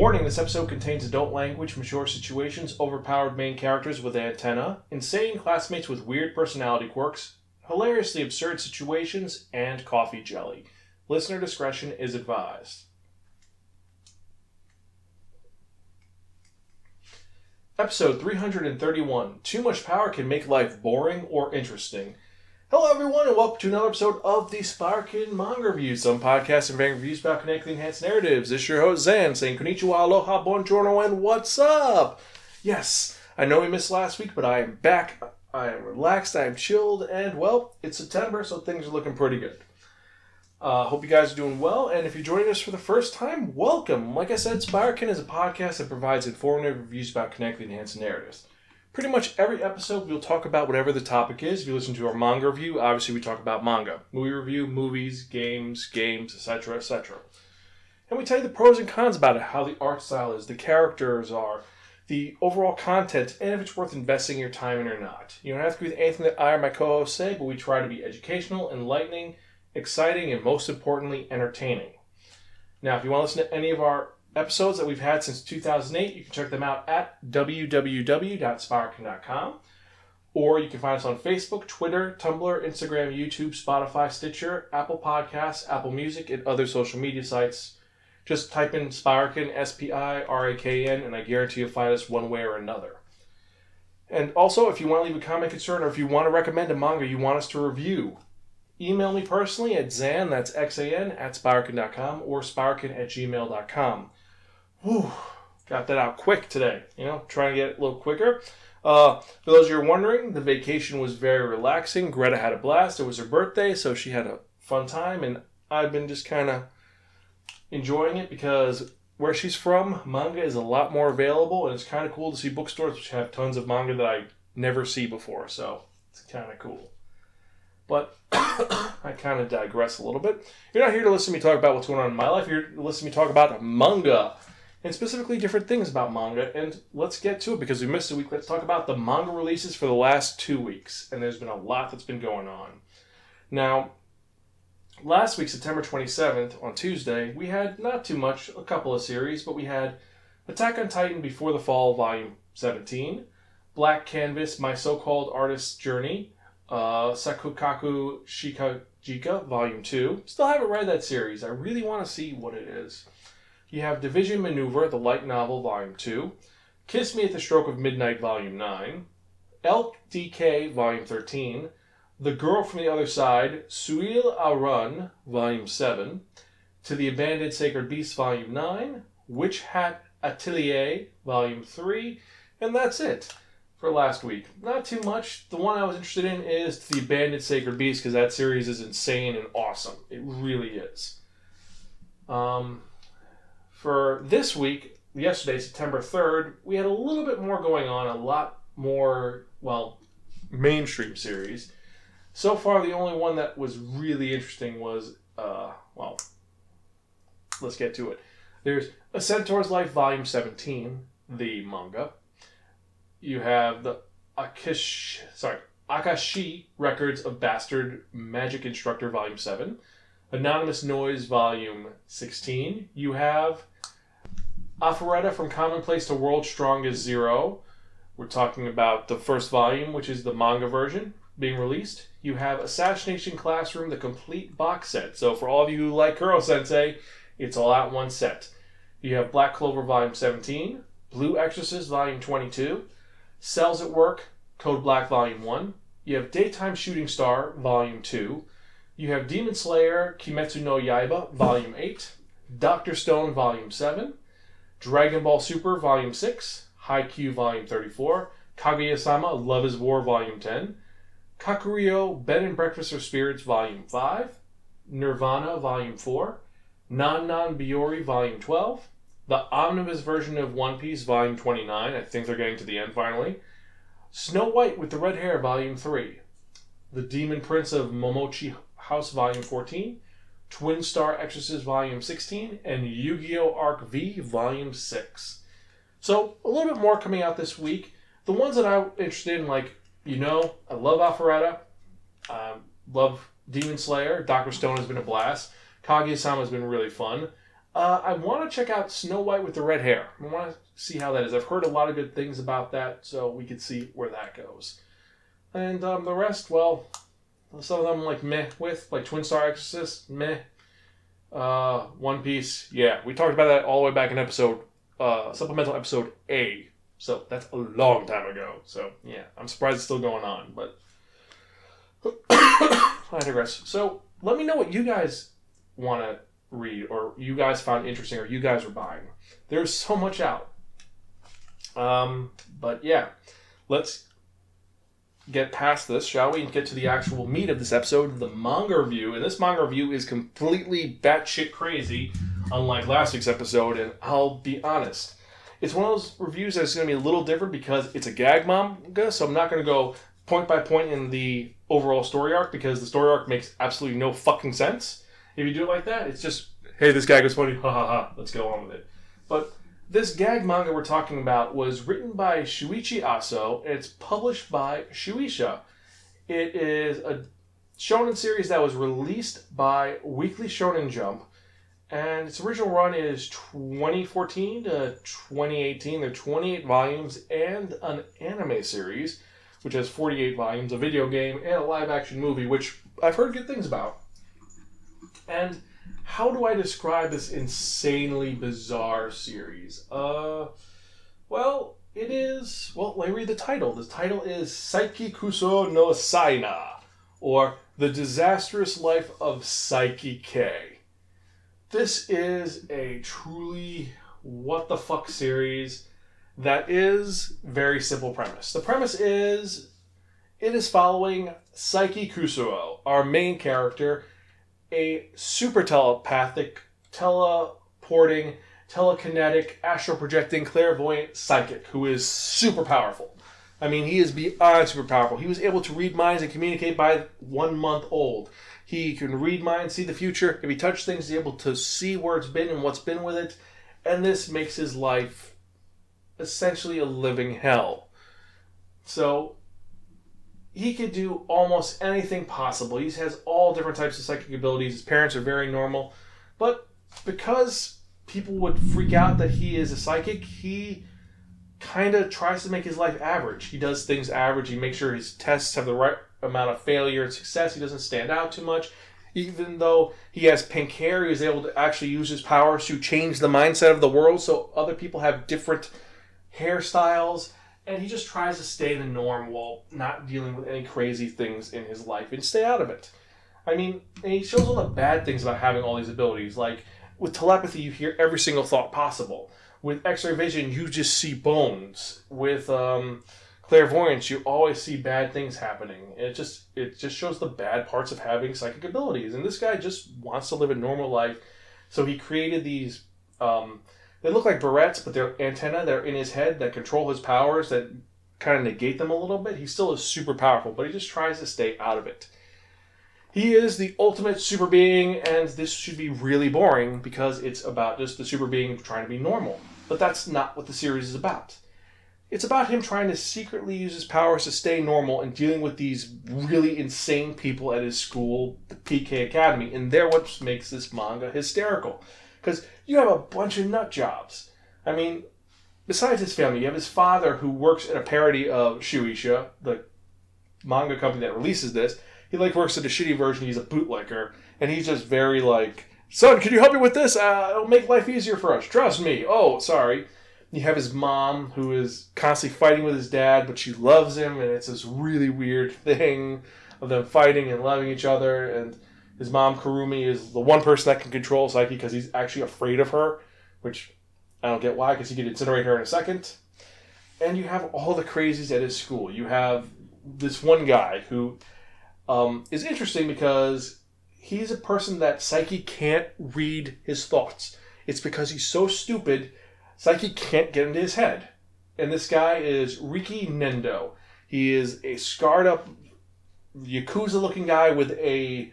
Warning this episode contains adult language, mature situations, overpowered main characters with antenna, insane classmates with weird personality quirks, hilariously absurd situations, and coffee jelly. Listener discretion is advised. Episode 331 Too Much Power Can Make Life Boring or Interesting. Hello, everyone, and welcome to another episode of the Spiraken Manga Reviews, some podcasts and bang reviews about connecting enhanced narratives. This is your host, Zan, saying konnichiwa, aloha, buongiorno, and what's up? Yes, I know we missed last week, but I am back. I am relaxed, I am chilled, and, well, it's September, so things are looking pretty good. Uh, hope you guys are doing well, and if you're joining us for the first time, welcome. Like I said, Spiraken is a podcast that provides informative reviews about connecting enhanced narratives. Pretty much every episode, we'll talk about whatever the topic is. If you listen to our manga review, obviously we talk about manga. Movie review, movies, games, games, etc., etc. And we tell you the pros and cons about it, how the art style is, the characters are, the overall content, and if it's worth investing your time in or not. You don't have to agree with anything that I or my co-hosts say, but we try to be educational, enlightening, exciting, and most importantly, entertaining. Now, if you want to listen to any of our episodes that we've had since 2008. You can check them out at www.spiraken.com. Or you can find us on Facebook, Twitter, Tumblr, Instagram, YouTube, Spotify, Stitcher, Apple Podcasts, Apple Music, and other social media sites. Just type in Spiraken, S P I R A K N, and I guarantee you'll find us one way or another. And also, if you want to leave a comment, concern, or if you want to recommend a manga you want us to review, email me personally at Zan, that's X A N, at Spiraken.com, or Spiraken at gmail.com. Whew, got that out quick today. You know, trying to get it a little quicker. Uh, for those of you who are wondering, the vacation was very relaxing. Greta had a blast. It was her birthday, so she had a fun time, and I've been just kind of enjoying it because where she's from, manga is a lot more available, and it's kind of cool to see bookstores which have tons of manga that I never see before. So it's kind of cool. But I kind of digress a little bit. You're not here to listen to me talk about what's going on in my life. You're here to listen to me talk about manga and specifically different things about manga. And let's get to it because we missed a week. Let's talk about the manga releases for the last two weeks. And there's been a lot that's been going on. Now, last week, September 27th, on Tuesday, we had not too much, a couple of series, but we had Attack on Titan Before the Fall, Volume 17, Black Canvas, My So Called Artist's Journey, uh, Kakukaku Shikajika, Volume 2. Still haven't read that series. I really want to see what it is. You have Division Maneuver, the light novel, Volume 2, Kiss Me at the Stroke of Midnight, Volume 9, Elk DK, Volume 13, The Girl from the Other Side, Suil Run, Volume 7, To the Abandoned Sacred Beast, Volume 9, Witch Hat Atelier, Volume 3, and that's it for last week. Not too much. The one I was interested in is The Abandoned Sacred Beast because that series is insane and awesome. It really is. Um, for this week, yesterday, September 3rd, we had a little bit more going on, a lot more, well, mainstream series. So far, the only one that was really interesting was, uh, well, let's get to it. There's A Centaur's Life, Volume 17, the manga. You have the Akish, sorry, Akashic Records of Bastard Magic Instructor, Volume 7. Anonymous Noise, Volume 16. You have Arifureta from Commonplace to World's Strongest Zero. We're talking about the first volume, which is the manga version being released. You have Assassination Classroom, the complete box set. So for all of you who like Koro Sensei, it's all out one set. You have Black Clover Volume 17, Blue Exorcist Volume 22, Cells at Work, Code Black Volume 1. You have Daytime Shooting Star Volume 2. You have Demon Slayer Kimetsu no Yaiba Volume 8, Doctor Stone Volume 7, Dragon Ball Super Volume 6, Haikyuu Volume 34, Kaguya-sama Love is War Volume 10, Kakuriyo Bed and Breakfast of Spirits Volume 5, Nirvana Volume 4, Non Non Biyori Volume 12, the omnibus version of One Piece Volume 29, I think they're getting to the end finally, Snow White with the Red Hair Volume 3, The Demon Prince of Momochi House Volume 14, Twin Star Exorcist Volume 16, and Yu Gi Oh! Arc V Volume 6. So, a little bit more coming out this week. The ones that I'm interested in, like, you know, I love Arifureta, um, love Demon Slayer, Dr. Stone has been a blast, Kaguya sama has been really fun. Uh, I want to check out Snow White with the red hair. I want to see how that is. I've heard a lot of good things about that, so we could see where that goes. And um, the rest, well, some of them like meh with, like Twin Star Exorcist, meh. Uh, One Piece, yeah, we talked about that all the way back in episode, uh, supplemental episode A. So that's a long time ago. So yeah, I'm surprised it's still going on, but I digress. So let me know what you guys want to read or you guys found interesting or you guys are buying. There's so much out. Um, but yeah, let's get past this, shall we, and get to the actual meat of this episode, the manga review. And this manga review is completely batshit crazy, unlike last week's episode. And I'll be honest, it's one of those reviews that's going to be a little different because it's a gag manga, so I'm not going to go point by point in the overall story arc because the story arc makes absolutely no fucking sense. If you do it like that, it's just, hey, this gag was funny, ha ha ha, let's go on with it. But this gag manga we're talking about was written by Shuichi Aso, and it's published by Shueisha. It is a shonen series that was released by Weekly Shonen Jump, and its original run is 2014 to 2018. There are 28 volumes and an anime series, which has 48 volumes, a video game, and a live action movie, which I've heard good things about. And how do I describe this insanely bizarre series? Uh, well, it is. Well, let me read the title. The title is Saiki Kusuo no Saina, or The Disastrous Life of Saiki K. This is a truly what the fuck series that is very simple premise. The premise is it is following Saiki Kusuo, our main character, a super telepathic, teleporting, telekinetic, astral projecting, clairvoyant psychic who is super powerful. I mean, he is beyond super powerful. He was able to read minds and communicate by one month old. He can read minds, see the future. If he touches things, he's able to see where it's been and what's been with it. And this makes his life essentially a living hell. So he could do almost anything possible. He has all different types of psychic abilities. His parents are very normal, but because people would freak out that he is a psychic, he kind of tries to make his life average. He does things average. He makes sure his tests have the right amount of failure and success. He doesn't stand out too much. Even though he has pink hair, he is able to actually use his powers to change the mindset of the world so other people have different hairstyles and he just tries to stay the norm while not dealing with any crazy things in his life and stay out of it. I mean, and he shows all the bad things about having all these abilities. Like with telepathy, you hear every single thought possible. With X-ray vision, you just see bones. With um, clairvoyance, you always see bad things happening. It just it just shows the bad parts of having psychic abilities. And this guy just wants to live a normal life, so he created these. Um, they look like barrettes, but they're antenna They're in his head that control his powers that kind of negate them a little bit. He still is super powerful, but he just tries to stay out of it. He is the ultimate super being, and this should be really boring because it's about just the super being trying to be normal. But that's not what the series is about. It's about him trying to secretly use his powers to stay normal and dealing with these really insane people at his school, the PK Academy. And they're what makes this manga hysterical. Because you have a bunch of nut jobs. I mean, besides his family, you have his father who works in a parody of Shueisha, the manga company that releases this. He like works at a shitty version. He's a bootlegger, and he's just very like, "Son, can you help me with this? Uh, it'll make life easier for us. Trust me." Oh, sorry. You have his mom who is constantly fighting with his dad, but she loves him, and it's this really weird thing of them fighting and loving each other. And his mom, Kurumi is the one person that can control Saiki because he's actually afraid of her, which I don't get why, because he could incinerate her in a second. And you have all the crazies at his school. You have this one guy who um, is interesting because he's a person that Saiki can't read his thoughts. It's because he's so stupid Saiki can't get into his head. And this guy is Riki Nendo. He is a scarred up Yakuza looking guy with a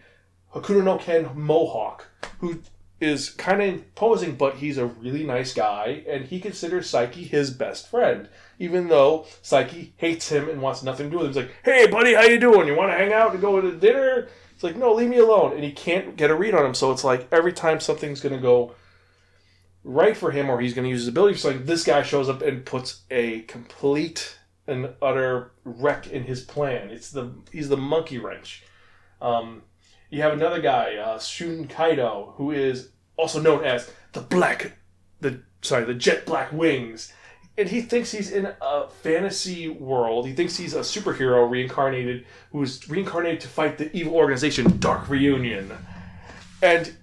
Hokuto no Ken mohawk who is kind of imposing, but he's a really nice guy, and he considers Saiki his best friend, even though Saiki hates him and wants nothing to do with him. He's like, "Hey, buddy, how you doing? You want to hang out and go to dinner?" It's like, "No, leave me alone." And he can't get a read on him, so it's like every time something's gonna go right for him or he's going to use his ability for something, this guy shows up and puts a complete and utter wreck in his plan. It's the he's the monkey wrench. Um, you have another guy, uh, Shun Kaido, who is also known as the Black, the sorry, the Jet Black Wings, and he thinks he's in a fantasy world. He thinks he's a superhero reincarnated, who is reincarnated to fight the evil organization Dark Reunion, and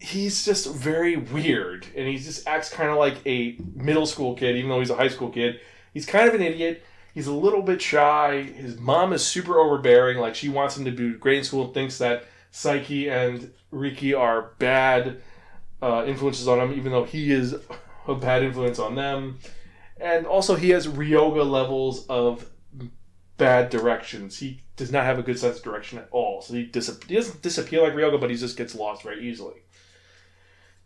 he's just very weird, and he just acts kind of like a middle school kid, even though he's a high school kid. He's kind of an idiot. He's a little bit shy. His mom is super overbearing. Like she wants him to do great in school. And thinks that Saiki and Riki are bad uh, influences on him, even though he is a bad influence on them. And also, he has Ryoga levels of bad directions. He does not have a good sense of direction at all. So he, dis- he doesn't disappear like Ryoga, but he just gets lost very easily.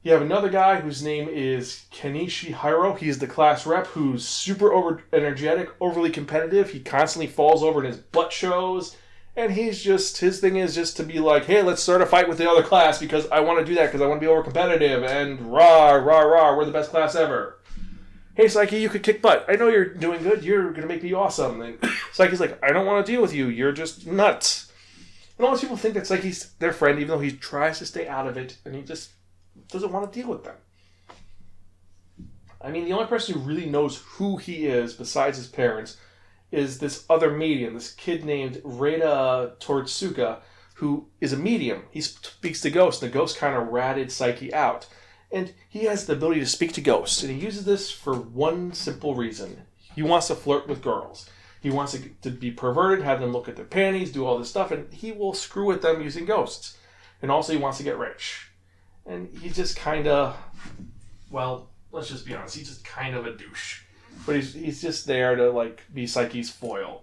You have another guy whose name is Kenichi Hiro. He's the class rep who's super over energetic, overly competitive. He constantly falls over and his butt shows. And he's just his thing is just to be like, hey, let's start a fight with the other class because I want to do that because I want to be over competitive and rah rah rah, we're the best class ever. Hey, Saiki, you could kick butt. I know you're doing good. You're gonna make me awesome. And Saiki's like, I don't want to deal with you. You're just nuts. And all these people think that Saiki's their friend, even though he tries to stay out of it, and he just doesn't want to deal with them. I mean, the only person who really knows who he is, besides his parents, is this other medium, this kid named Reita Toritsuka, who is a medium. He speaks to ghosts, and the ghosts kind of ratted Saiki out. And he has the ability to speak to ghosts, and he uses this for one simple reason. He wants to flirt with girls. He wants to, to be perverted, have them look at their panties, do all this stuff, and he will screw with them using ghosts. And also, he wants to get rich and he's just kind of, well, let's just be honest, he's just kind of a douche. But he's, he's just there to like be Saiki's foil.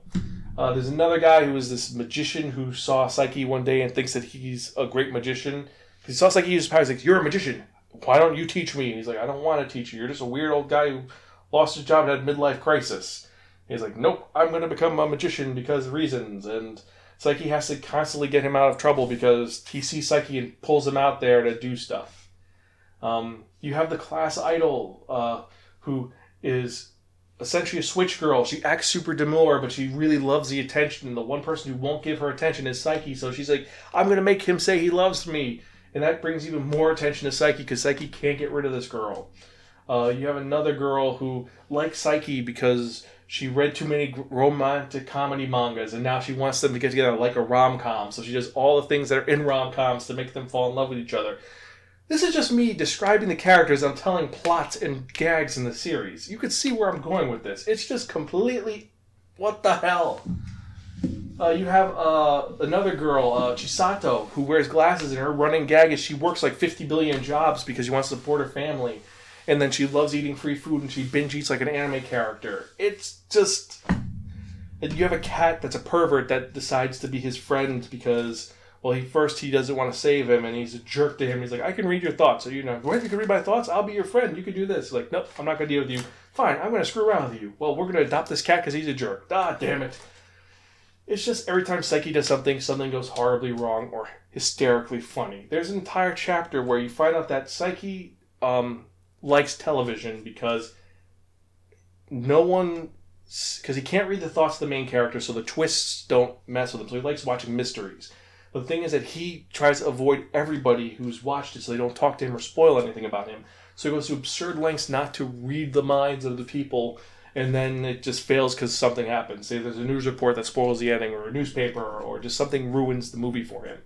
Uh, there's another guy who is this magician who saw Saiki one day and thinks that he's a great magician. He saw Saiki use powers. He's like, "You're a magician. Why don't you teach me?" And he's like, "I don't want to teach you. You're just a weird old guy who lost his job and had midlife crisis." He's like, "Nope, I'm going to become a magician because of reasons." And Saiki has to constantly get him out of trouble because he sees Saiki and pulls him out there to do stuff. Um, you have the class idol uh, who is essentially a switch girl. She acts super demure, but she really loves the attention. And the one person who won't give her attention is Saiki. So she's like, I'm going to make him say he loves me. And that brings even more attention to Saiki because Saiki can't get rid of this girl. Uh, you have another girl who likes Saiki because she read too many romantic comedy mangas and now she wants them to get together like a rom-com. So she does all the things that are in rom-coms to make them fall in love with each other. This is just me describing the characters. I'm telling plots and gags in the series. You could see where i'm going with this. It's just completely what the hell? Uh, you have uh, another girl, uh, Chisato, who wears glasses, and her running gag is she works like 50 billion jobs because she wants to support her family and then she loves eating free food and she binge eats like an anime character. It's just and you have a cat that's a pervert that decides to be his friend because well he first he doesn't want to save him and he's a jerk to him. He's like i can read your thoughts. So you know what you can read my thoughts i'll be your friend. You can do this. Like nope i'm not going to deal with you. Fine i'm going to screw around with you. Well we're going to adopt this cat because he's a jerk. Ah damn it. It's just every time Saiki does something, something goes horribly wrong or hysterically funny. There's an entire chapter where you find out that Saiki um, likes television because no one because he can't read the thoughts of the main character, so the twists don't mess with him. So he likes watching mysteries. But the thing is that he tries to avoid everybody who's watched it, so they don't talk to him or spoil anything about him. So he goes to absurd lengths not to read the minds of the people, and then it just fails because something happens. Say there's a news report that spoils the ending, or a newspaper, or just something ruins the movie for him.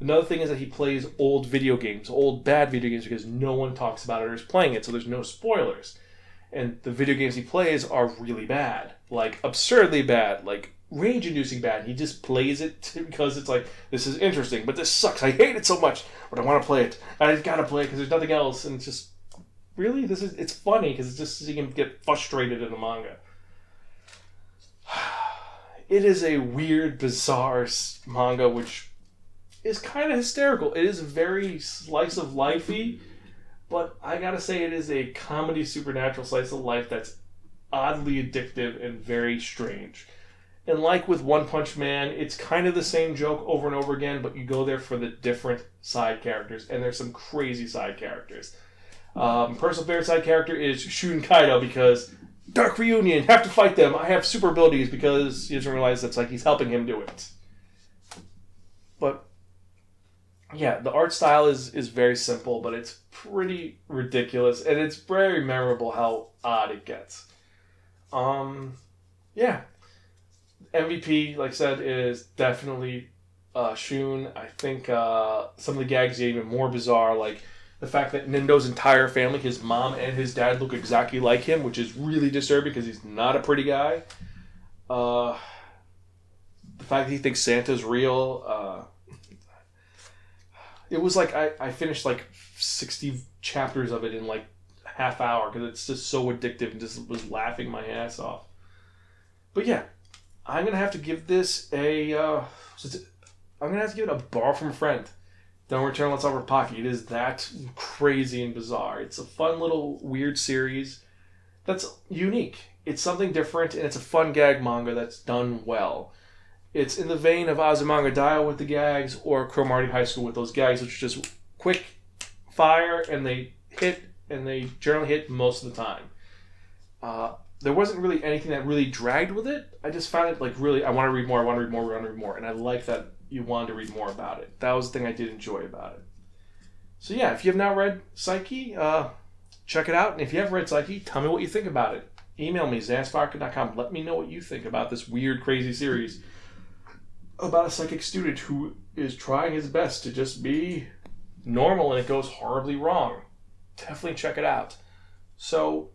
Another thing is that he plays old video games, old bad video games, because no one talks about it or is playing it, so there's no spoilers. And the video games he plays are really bad, like absurdly bad, like rage inducing bad. He just plays it because it's like, this is interesting, but this sucks. I hate it so much, but I want to play it. I gotta play it because there's nothing else. And it's just, really? This is, it's funny because it's just seeing him get frustrated in the manga. It is a weird, bizarre manga which is kind of hysterical. It is very slice of lifey, but I gotta say it is a comedy supernatural slice of life that's oddly addictive and very strange. And like with One Punch Man, it's kind of the same joke over and over again, but you go there for the different side characters, and there's some crazy side characters. Um, personal favorite side character is Shun Kaido because Dark Reunion, have to fight them. I have super abilities because he doesn't realize that's like he's helping him do it. But yeah, the art style is is very simple, but it's pretty ridiculous, and it's very memorable how odd it gets. Um, yeah, MVP, like I said, is definitely uh, Shun. I think uh, some of the gags are even more bizarre, like the fact that Nendo's entire family, his mom and his dad, look exactly like him, which is really disturbing because he's not a pretty guy. Uh, the fact that he thinks Santa's real. Uh, it was like I, I finished like 60 chapters of it in like half hour because it's just so addictive and just was laughing my ass off. But yeah, I'm gonna have to give this a. Uh, I'm gonna have to give it a bar from a friend. Don't return Let's Over pocket. It is that crazy and bizarre. It's a fun little weird series that's unique. It's something different and it's a fun gag manga that's done well. It's in the vein of Azumanga Daioh with the gags or Cromartie High School with those gags, which are just quick fire and they hit and they generally hit most of the time. Uh, there wasn't really anything that really dragged with it. I just found it like really. I want to read more. I want to read more. I want to read more, and I like that you wanted to read more about it. That was the thing I did enjoy about it. So yeah, if you have not read Saiki, uh, check it out. And if you have read Saiki, tell me what you think about it. Email me, zansparker.com. Let me know what you think about this weird, crazy series about a psychic student who is trying his best to just be normal and it goes horribly wrong. Definitely check it out. So,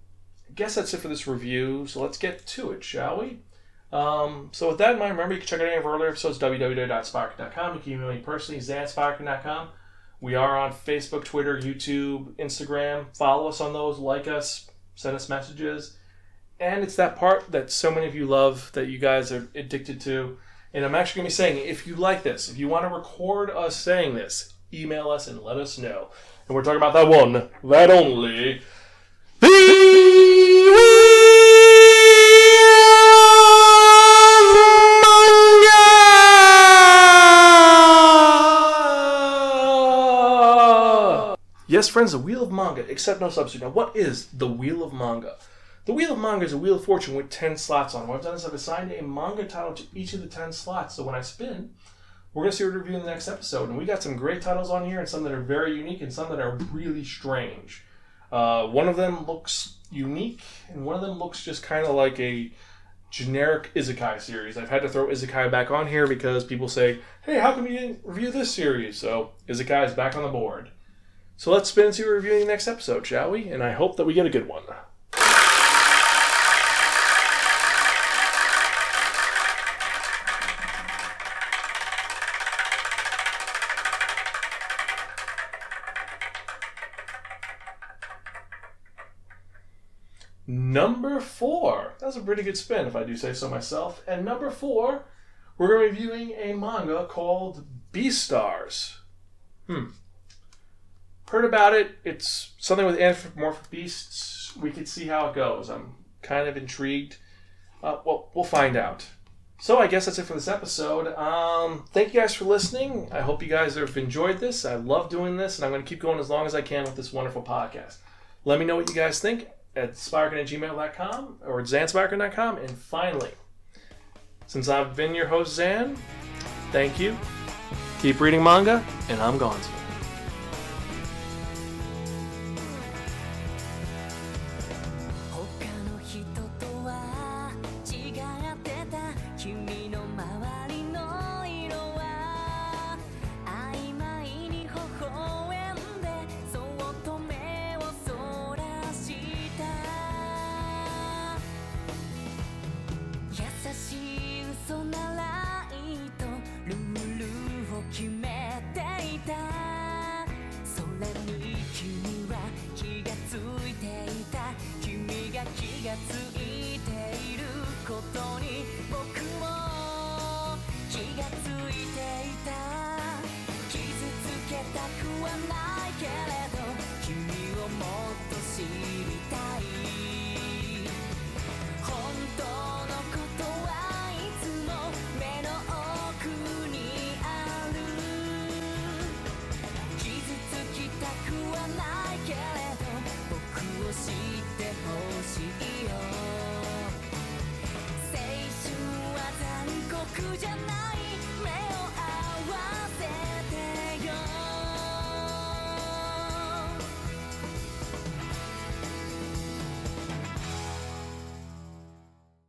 I guess that's it for this review. So, let's get to it, shall we? Um, so with that in mind, remember you can check out any of our earlier episodes, www.spark.com. You can email me personally, zanspark.com. We are on Facebook, Twitter, YouTube, Instagram. Follow us on those, like us, send us messages. And it's that part that so many of you love that you guys are addicted to. And I'm actually going to be saying, if you like this, if you want to record us saying this, email us and let us know. And we're talking about that one, that only, Yes, friends, the Wheel of Manga, except no substitute. Now, what is the Wheel of Manga? The Wheel of Manga is a Wheel of Fortune with 10 slots on. What I've done is I've assigned a manga title to each of the 10 slots. So when I spin, we're going to see what we review in the next episode. And we got some great titles on here, and some that are very unique, and some that are really strange. Uh, one of them looks unique, and one of them looks just kind of like a generic Isekai series. I've had to throw Isekai back on here because people say, hey, how come you didn't review this series? So Isekai is back on the board. So let's spin and see what we're reviewing the next episode, shall we? And I hope that we get a good one. That's a pretty good spin, if I do say so myself. And number four, we're reviewing a manga called Beastars. Hmm heard about it. It's something with anthropomorphic beasts. We could see how it goes. I'm kind of intrigued. Uh, well, we'll find out. So I guess that's it for this episode. Um, thank you guys for listening. I hope you guys have enjoyed this. I love doing this, and I'm going to keep going as long as I can with this wonderful podcast. Let me know what you guys think at spiraken at gmail.com or zanspiraken.com. And finally, since I've been your host, Zan, thank you. Keep reading manga, and I'm gone.